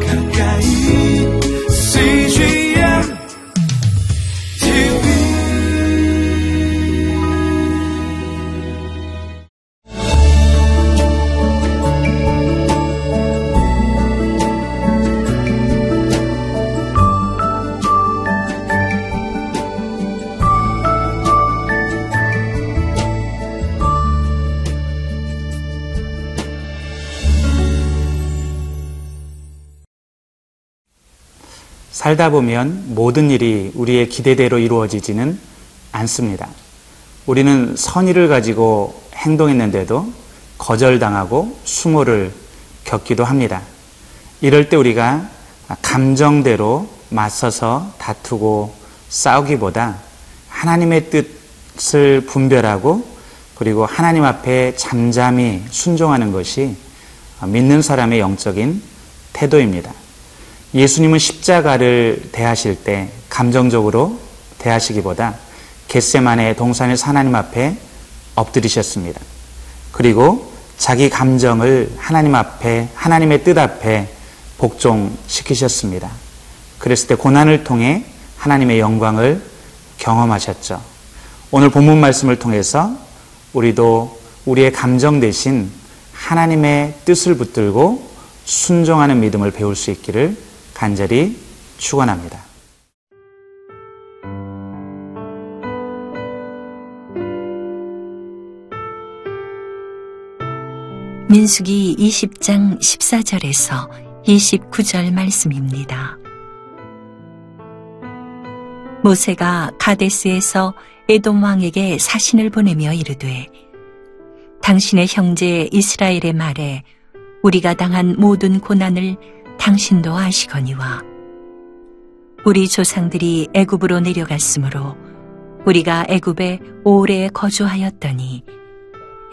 가까 살다 보면 모든 일이 우리의 기대대로 이루어지지는 않습니다. 우리는 선의를 가지고 행동했는데도 거절당하고 수모를 겪기도 합니다. 이럴 때 우리가 감정대로 맞서서 다투고 싸우기보다 하나님의 뜻을 분별하고 그리고 하나님 앞에 잠잠히 순종하는 것이 믿는 사람의 영적인 태도입니다. 예수님은 십자가를 대하실 때 감정적으로 대하시기보다 겟세만의 동산의 하나님 앞에 엎드리셨습니다. 그리고 자기 감정을 하나님 앞에 하나님의 뜻 앞에 복종시키셨습니다. 그랬을 때 고난을 통해 하나님의 영광을 경험하셨죠. 오늘 본문 말씀을 통해서 우리도 우리의 감정 대신 하나님의 뜻을 붙들고 순종하는 믿음을 배울 수 있기를 간절히 축원합니다. 민수기 20장 14절에서 29절 말씀입니다. 모세가 가데스에서 에돔 왕에게 사신을 보내며 이르되 당신의 형제 이스라엘의 말에 우리가 당한 모든 고난을 당신도 아시거니와 우리 조상들이 애굽으로 내려갔으므로 우리가 애굽에 오래 거주하였더니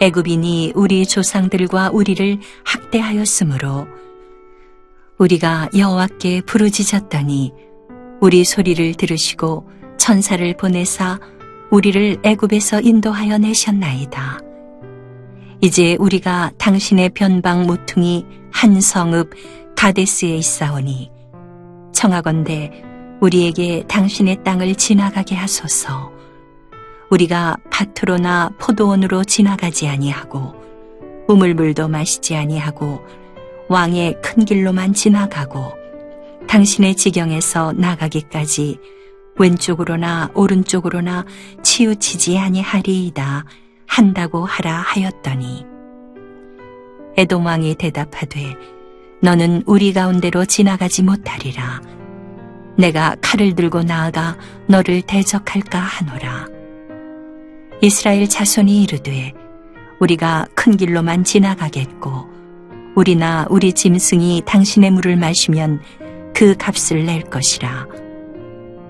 애굽인이 우리 조상들과 우리를 학대하였으므로 우리가 여호와께 부르짖었더니 우리 소리를 들으시고 천사를 보내사 우리를 애굽에서 인도하여 내셨나이다. 이제 우리가 당신의 변방 모퉁이 한 성읍 가데스에 있사오니 청하건대 우리에게 당신의 땅을 지나가게 하소서. 우리가 밭으로나 포도원으로 지나가지 아니하고 우물물도 마시지 아니하고 왕의 큰 길로만 지나가고 당신의 지경에서 나가기까지 왼쪽으로나 오른쪽으로나 치우치지 아니하리이다 한다고 하라 하였더니 에돔 왕이 대답하되 너는 우리 가운데로 지나가지 못하리라. 내가 칼을 들고 나아가 너를 대적할까 하노라. 이스라엘 자손이 이르되 우리가 큰 길로만 지나가겠고 우리나 우리 짐승이 당신의 물을 마시면 그 값을 낼 것이라.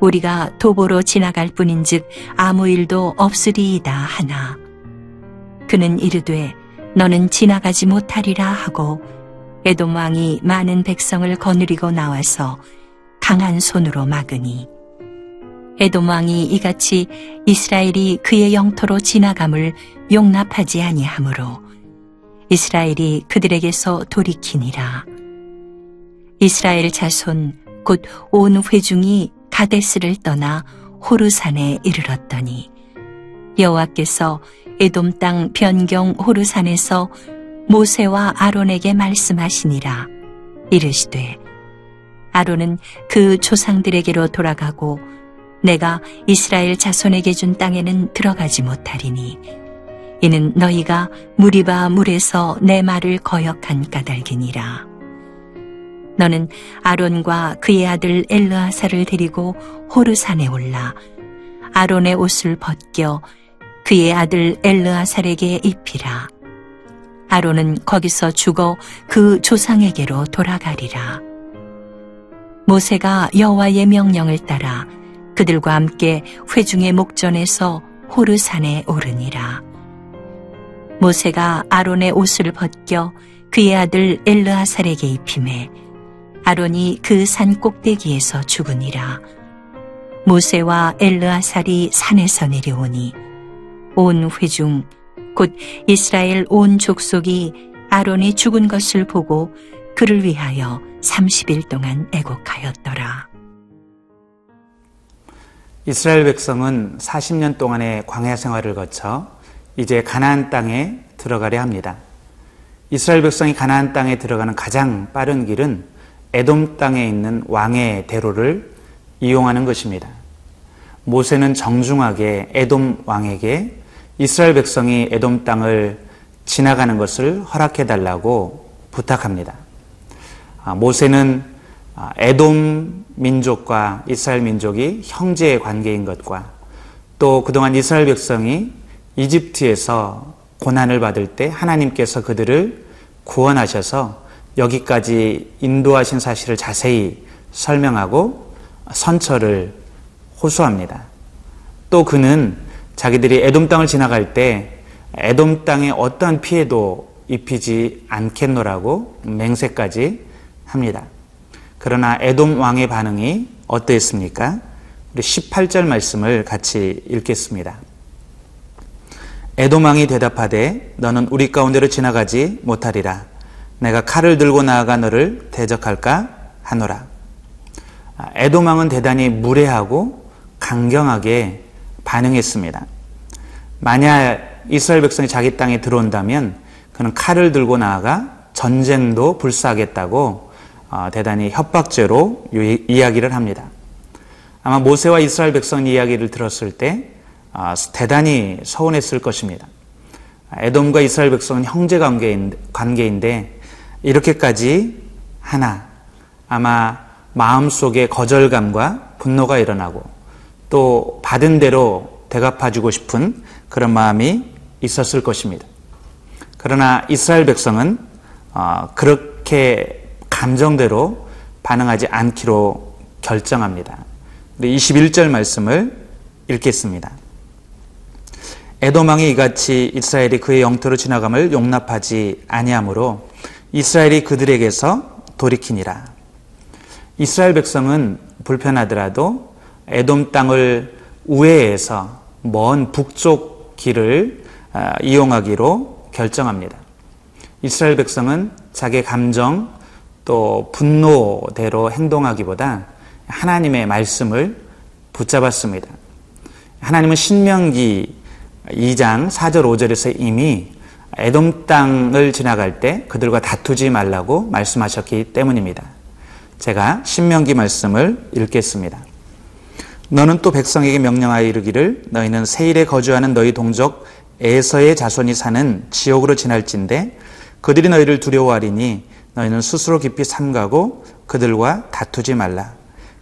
우리가 도보로 지나갈 뿐인즉 아무 일도 없으리이다 하나. 그는 이르되 너는 지나가지 못하리라 하고 에돔 왕이 많은 백성을 거느리고 나와서 강한 손으로 막으니 에돔 왕이 이같이 이스라엘이 그의 영토로 지나감을 용납하지 아니하므로 이스라엘이 그들에게서 돌이키니라. 이스라엘 자손 곧 온 회중이 가데스를 떠나 호르산에 이르렀더니 여호와께서 에돔 땅 변경 호르산에서 모세와 아론에게 말씀하시니라 이르시되 아론은 그 조상들에게로 돌아가고 내가 이스라엘 자손에게 준 땅에는 들어가지 못하리니 이는 너희가 무리바 물에서 내 말을 거역한 까닭이니라 너는 아론과 그의 아들 엘르아사를 데리고 호르산에 올라 아론의 옷을 벗겨 그의 아들 엘르아살에게 입히라. 아론은 거기서 죽어 그 조상에게로 돌아가리라. 모세가 여호와의 명령을 따라 그들과 함께 회중의 목전에서 호르산에 오르니라. 모세가 아론의 옷을 벗겨 그의 아들 엘르아살에게 입힘에 아론이 그 산 꼭대기에서 죽으니라. 모세와 엘르아살이 산에서 내려오니 온 회중 곧 이스라엘 온 족속이 아론이 죽은 것을 보고 그를 위하여 30일 동안 애곡하였더라. 이스라엘 백성은 40년 동안의 광야 생활을 거쳐 이제 가나안 땅에 들어가려 합니다. 이스라엘 백성이 가나안 땅에 들어가는 가장 빠른 길은 에돔 땅에 있는 왕의 대로를 이용하는 것입니다. 모세는 정중하게 에돔 왕에게 이스라엘 백성이 에돔 땅을 지나가는 것을 허락해 달라고 부탁합니다. 아, 모세는 아, 에돔 민족과 이스라엘 민족이 형제 관계인 것과 또 그동안 이스라엘 백성이 이집트에서 고난을 받을 때 하나님께서 그들을 구원하셔서 여기까지 인도하신 사실을 자세히 설명하고 선처를 호소합니다. 또 그는 자기들이 에돔 땅을 지나갈 때 에돔 땅에 어떠한 피해도 입히지 않겠노라고 맹세까지 합니다. 그러나 에돔 왕의 반응이 어떠했습니까? 우리 18절 말씀을 같이 읽겠습니다. 에돔 왕이 대답하되 너는 우리 가운데로 지나가지 못하리라. 내가 칼을 들고 나아가 너를 대적할까 하노라. 아, 에돔 왕은 대단히 무례하고 강경하게 반응했습니다. 만약 이스라엘 백성이 자기 땅에 들어온다면 그는 칼을 들고 나아가 전쟁도 불사하겠다고 어, 대단히 협박죄로 이야기를 합니다. 아마 모세와 이스라엘 백성 이야기를 들었을 때 아, 대단히 서운했을 것입니다. 에돔과 이스라엘 백성은 형제 관계인데 이렇게까지 하나 아마 마음속에 거절감과 분노가 일어나고 또 받은 대로 대갚아주고 싶은 그런 마음이 있었을 것입니다. 그러나 이스라엘 백성은 어, 그렇게 감정대로 반응하지 않기로 결정합니다. 21절 말씀을 읽겠습니다. 에도망이 이같이 이스라엘이 그의 영토로 지나감을 용납하지 아니하므로 이스라엘이 그들에게서 돌이키니라. 이스라엘 백성은 불편하더라도 에돔 땅을 우회해서 먼 북쪽 길을 아, 이용하기로 결정합니다. 이스라엘 백성은 자기 감정 또 분노대로 행동하기보다 하나님의 말씀을 붙잡았습니다. 하나님은 신명기 2장 4절 5절에서 이미 에돔 땅을 지나갈 때 그들과 다투지 말라고 말씀하셨기 때문입니다. 제가 신명기 말씀을 읽겠습니다. 너는 또 백성에게 명령하여 이르기를 너희는 세일에 거주하는 너희 동족 에서의 자손이 사는 지옥으로 지날진데 그들이 너희를 두려워하리니 너희는 스스로 깊이 삼가고 그들과 다투지 말라.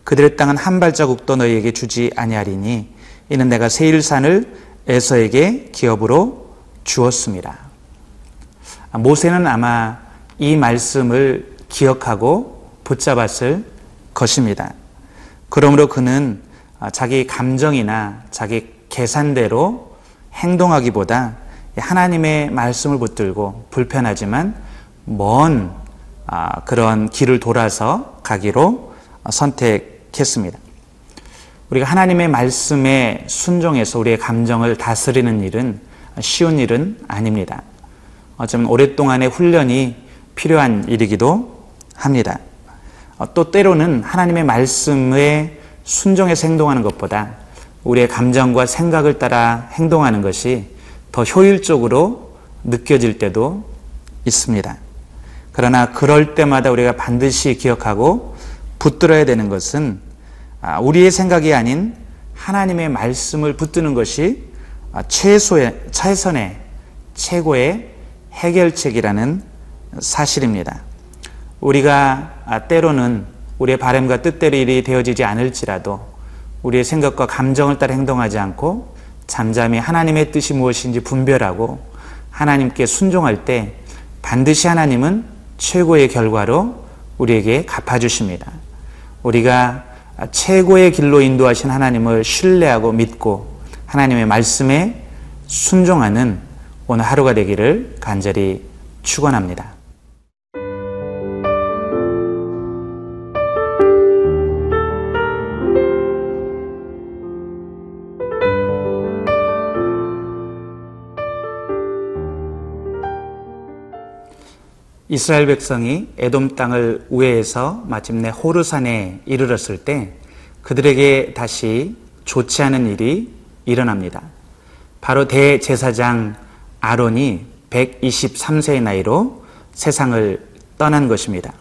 그들의 땅은 한 발자국도 너희에게 주지 아니하리니 이는 내가 세일산을 에서에게 기업으로 주었습니다. 모세는 아마 이 말씀을 기억하고 붙잡았을 것입니다. 그러므로 그는 자기 감정이나 자기 계산대로 행동하기보다 하나님의 말씀을 붙들고 불편하지만 먼 아, 그런 길을 돌아서 가기로 선택했습니다. 우리가 하나님의 말씀에 순종해서 우리의 감정을 다스리는 일은 쉬운 일은 아닙니다. 어쩌면 오랫동안의 훈련이 필요한 일이기도 합니다. 어, 또 때로는 하나님의 말씀에 순종해서 행동하는 것보다 우리의 감정과 생각을 따라 행동하는 것이 더 효율적으로 느껴질 때도 있습니다. 그러나 그럴 때마다 우리가 반드시 기억하고 붙들어야 되는 것은 아, 우리의 생각이 아닌 하나님의 말씀을 붙드는 것이 아, 최소의, 최선의, 최고의 해결책이라는 사실입니다. 우리가 아, 때로는 우리의 바램과 뜻대로 일이 되어지지 않을지라도 우리의 생각과 감정을 따라 행동하지 않고 잠잠히 하나님의 뜻이 무엇인지 분별하고 하나님께 순종할 때 반드시 하나님은 최고의 결과로 우리에게 갚아주십니다. 우리가 최고의 길로 인도하신 하나님을 신뢰하고 믿고 하나님의 말씀에 순종하는 오늘 하루가 되기를 간절히 축원합니다. 이스라엘 백성이 에돔 땅을 우회해서 마침내 호르산에 이르렀을 때 그들에게 다시 좋지 않은 일이 일어납니다. 바로 대제사장 아론이 123세의 나이로 세상을 떠난 것입니다.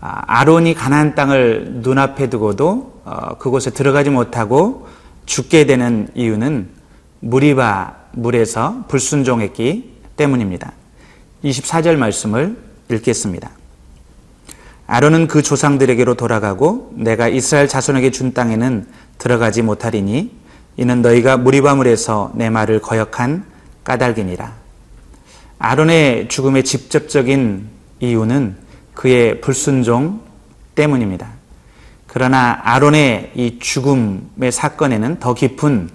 아, 아론이 가나안 땅을 눈앞에 두고도 어, 그곳에 들어가지 못하고 죽게 되는 이유는 무리바 물에서 불순종했기 때문입니다. 24절 말씀을 읽겠습니다. 아론은 그 조상들에게로 돌아가고 내가 이스라엘 자손에게 준 땅에는 들어가지 못하리니 이는 너희가 무리바물에서 내 말을 거역한 까닭이니라. 아론의 죽음의 직접적인 이유는 그의 불순종 때문입니다. 그러나 아론의 이 죽음의 사건에는 더 깊은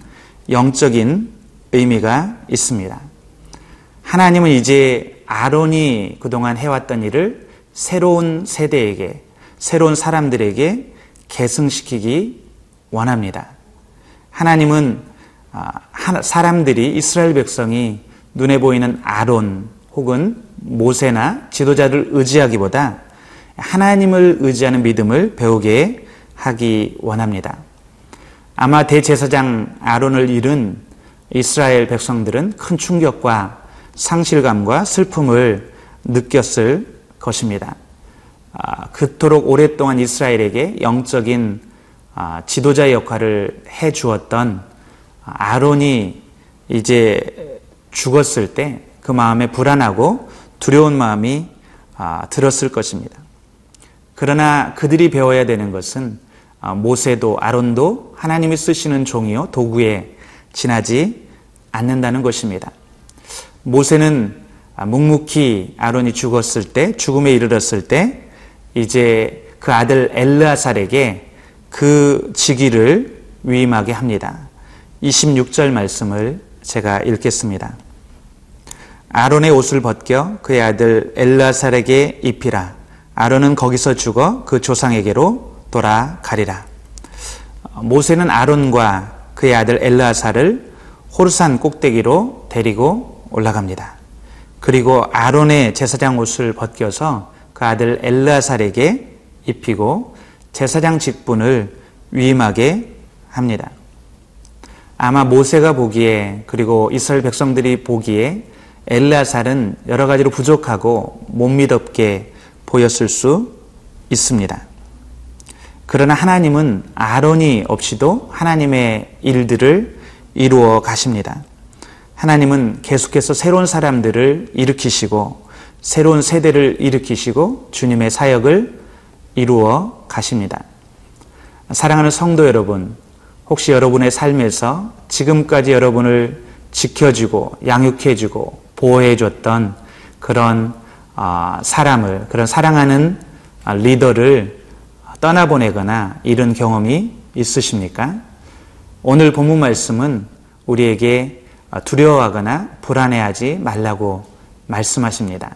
영적인 의미가 있습니다. 하나님은 이제 아론이 그동안 해왔던 일을 새로운 세대에게, 새로운 사람들에게 계승시키기 원합니다. 하나님은 아, 사람들이 이스라엘 백성이 눈에 보이는 아론 혹은 모세나 지도자를 의지하기보다 하나님을 의지하는 믿음을 배우게 하기 원합니다. 아마 대제사장 아론을 잃은 이스라엘 백성들은 큰 충격과 상실감과 슬픔을 느꼈을 것입니다. 아, 그토록 오랫동안 이스라엘에게 영적인 아, 지도자 역할을 해 주었던 아론이 이제 죽었을 때 그 마음에 불안하고 두려운 마음이 아, 들었을 것입니다. 그러나 그들이 배워야 되는 것은 모세도 아론도 하나님이 쓰시는 종이요 도구에 지나지 않는다는 것입니다. 모세는 묵묵히 아론이 죽었을 때, 죽음에 이르렀을 때, 이제 그 아들 엘르아살에게 그 직위를 위임하게 합니다. 26절 말씀을 제가 읽겠습니다. 아론의 옷을 벗겨 그의 아들 엘르아살에게 입히라. 아론은 거기서 죽어 그 조상에게로 돌아가리라. 모세는 아론과 그의 아들 엘르아살을 호르산 꼭대기로 데리고 올라갑니다. 그리고 아론의 제사장 옷을 벗겨서 그 아들 엘르아살에게 입히고 제사장 직분을 위임하게 합니다. 아마 모세가 보기에 그리고 이스라엘 백성들이 보기에 엘르아살은 여러 가지로 부족하고 못 믿었게 보였을 수 있습니다. 그러나 하나님은 아론이 없이도 하나님의 일들을 이루어 가십니다. 하나님은 계속해서 새로운 사람들을 일으키시고 새로운 세대를 일으키시고 주님의 사역을 이루어 가십니다. 사랑하는 성도 여러분, 혹시 여러분의 삶에서 지금까지 여러분을 지켜주고 양육해주고 보호해줬던 그런 아, 사람을, 그런 사랑하는 아, 리더를 떠나보내거나 이런 경험이 있으십니까? 오늘 본문 말씀은 우리에게 두려워하거나 불안해하지 말라고 말씀하십니다.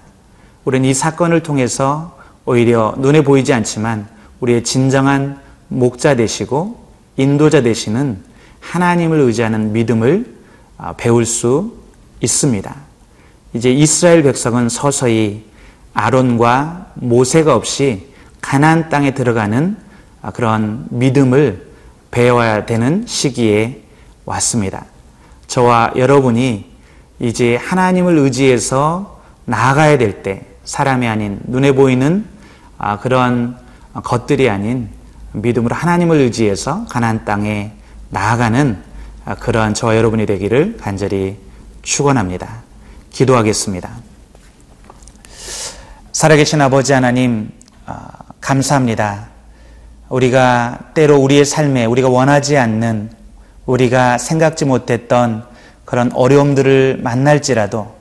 우리는 이 사건을 통해서 오히려 눈에 보이지 않지만 우리의 진정한 목자 되시고 인도자 되시는 하나님을 의지하는 믿음을 아, 배울 수 있습니다. 이제 이스라엘 백성은 서서히 아론과 모세가 없이 가나안 땅에 들어가는 아, 그런 믿음을 배워야 되는 시기에 왔습니다. 저와 여러분이 이제 하나님을 의지해서 나아가야 될 때 사람이 아닌 눈에 보이는 아, 그런 것들이 아닌 믿음으로 하나님을 의지해서 가나안 땅에 나아가는 아, 그러한 저와 여러분이 되기를 간절히 축원합니다. 기도하겠습니다. 살아계신 아버지 하나님 아, 감사합니다. 우리가 때로 우리의 삶에 우리가 원하지 않는 우리가 생각지 못했던 그런 어려움들을 만날지라도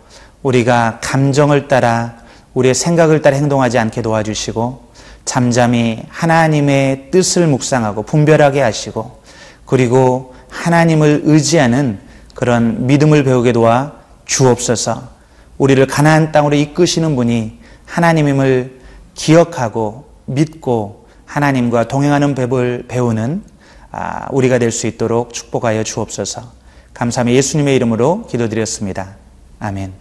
우리가 감정을 따라 우리의 생각을 따라 행동하지 않게 도와주시고 잠잠히 하나님의 뜻을 묵상하고 분별하게 하시고 그리고 하나님을 의지하는 그런 믿음을 배우게 도와 주옵소서. 우리를 가나안 땅으로 이끄시는 분이 하나님임을 기억하고 믿고 하나님과 동행하는 법을 배우는 아, 아, 우리가 될 수 있도록 축복하여 주옵소서. 감사하며 예수님의 이름으로 기도드렸습니다. 아멘.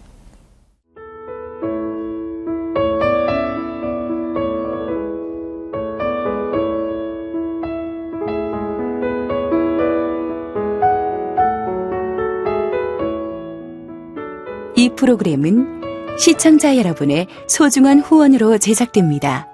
이 프로그램은 시청자 여러분의 소중한 후원으로 제작됩니다.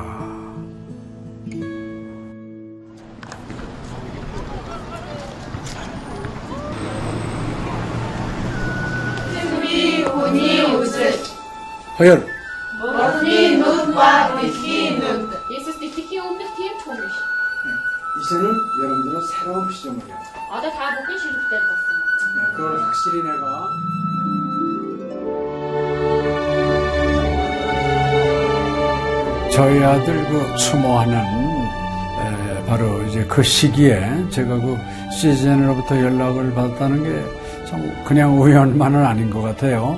허혈. 머리 눈과 귀신 눈. 예수 스티키 오늘 팀 총리. 이제는 여러분들은 새로운 시점을 해요. 아다 다 먹기 싫을 때 봤어. 그걸 확실히 내가. 저희 아들 그 추모하는 바로 이제 그 시기에 제가 그 시즌으로부터 연락을 받았다는 게 참 그냥 우연만은 아닌 것 같아요.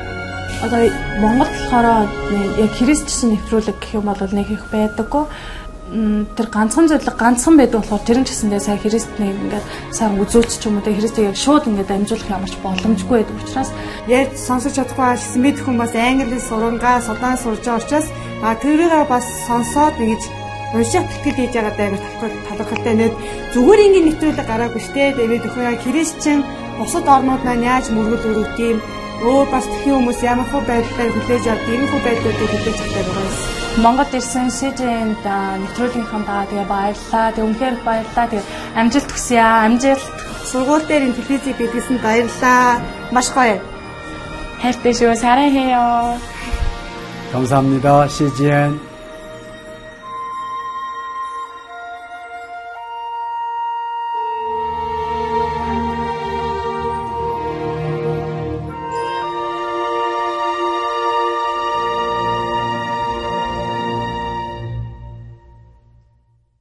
Одоо Монгол болохоор яг христчсэн нефролог гэх юм бол нэг их байдаггүй. Тэр ганцхан зөвлөг ганцхан байдаг болохоор тэр нь ч гэсэндээ сая христнийг ингээд сайн үзүүлч ч юм уу тэ христийг яг шууд ингээд дамжуулах ямарч боломжгүй байдаг учраас ярьж сонсож чадахгүй байсан мэд хүмүүс англи сурангаа судаан сурж байгаа учраас а тэрийг бас сонсоод ингэж уншаад тэтгэл хийж байгаа даа талархалтай нэг зүгээр ингээд нэвтрүүлэг гараагүй штэ тэгээд өхөө христчэн бусад орнууд маань яаж мөргөл өрөвт юм өөр бас тхэн хүмүүс ямар хөө байдлаар хүлээж авд ийм хөө байдлуудыг хүлээж авдаг байгаа юм Монгол ирсэн СЖН-д нэвтрүүлгийнхаа тэгээ баярлалаа. Тэг үнхээр баярлалаа. Тэг амжилт хүсье. Амжилт. Сургууль дээр ин телевизийг бидлсэн баярлаа. Маш гоё. хайртай шүү. 사랑해요. 감사합니다. CGN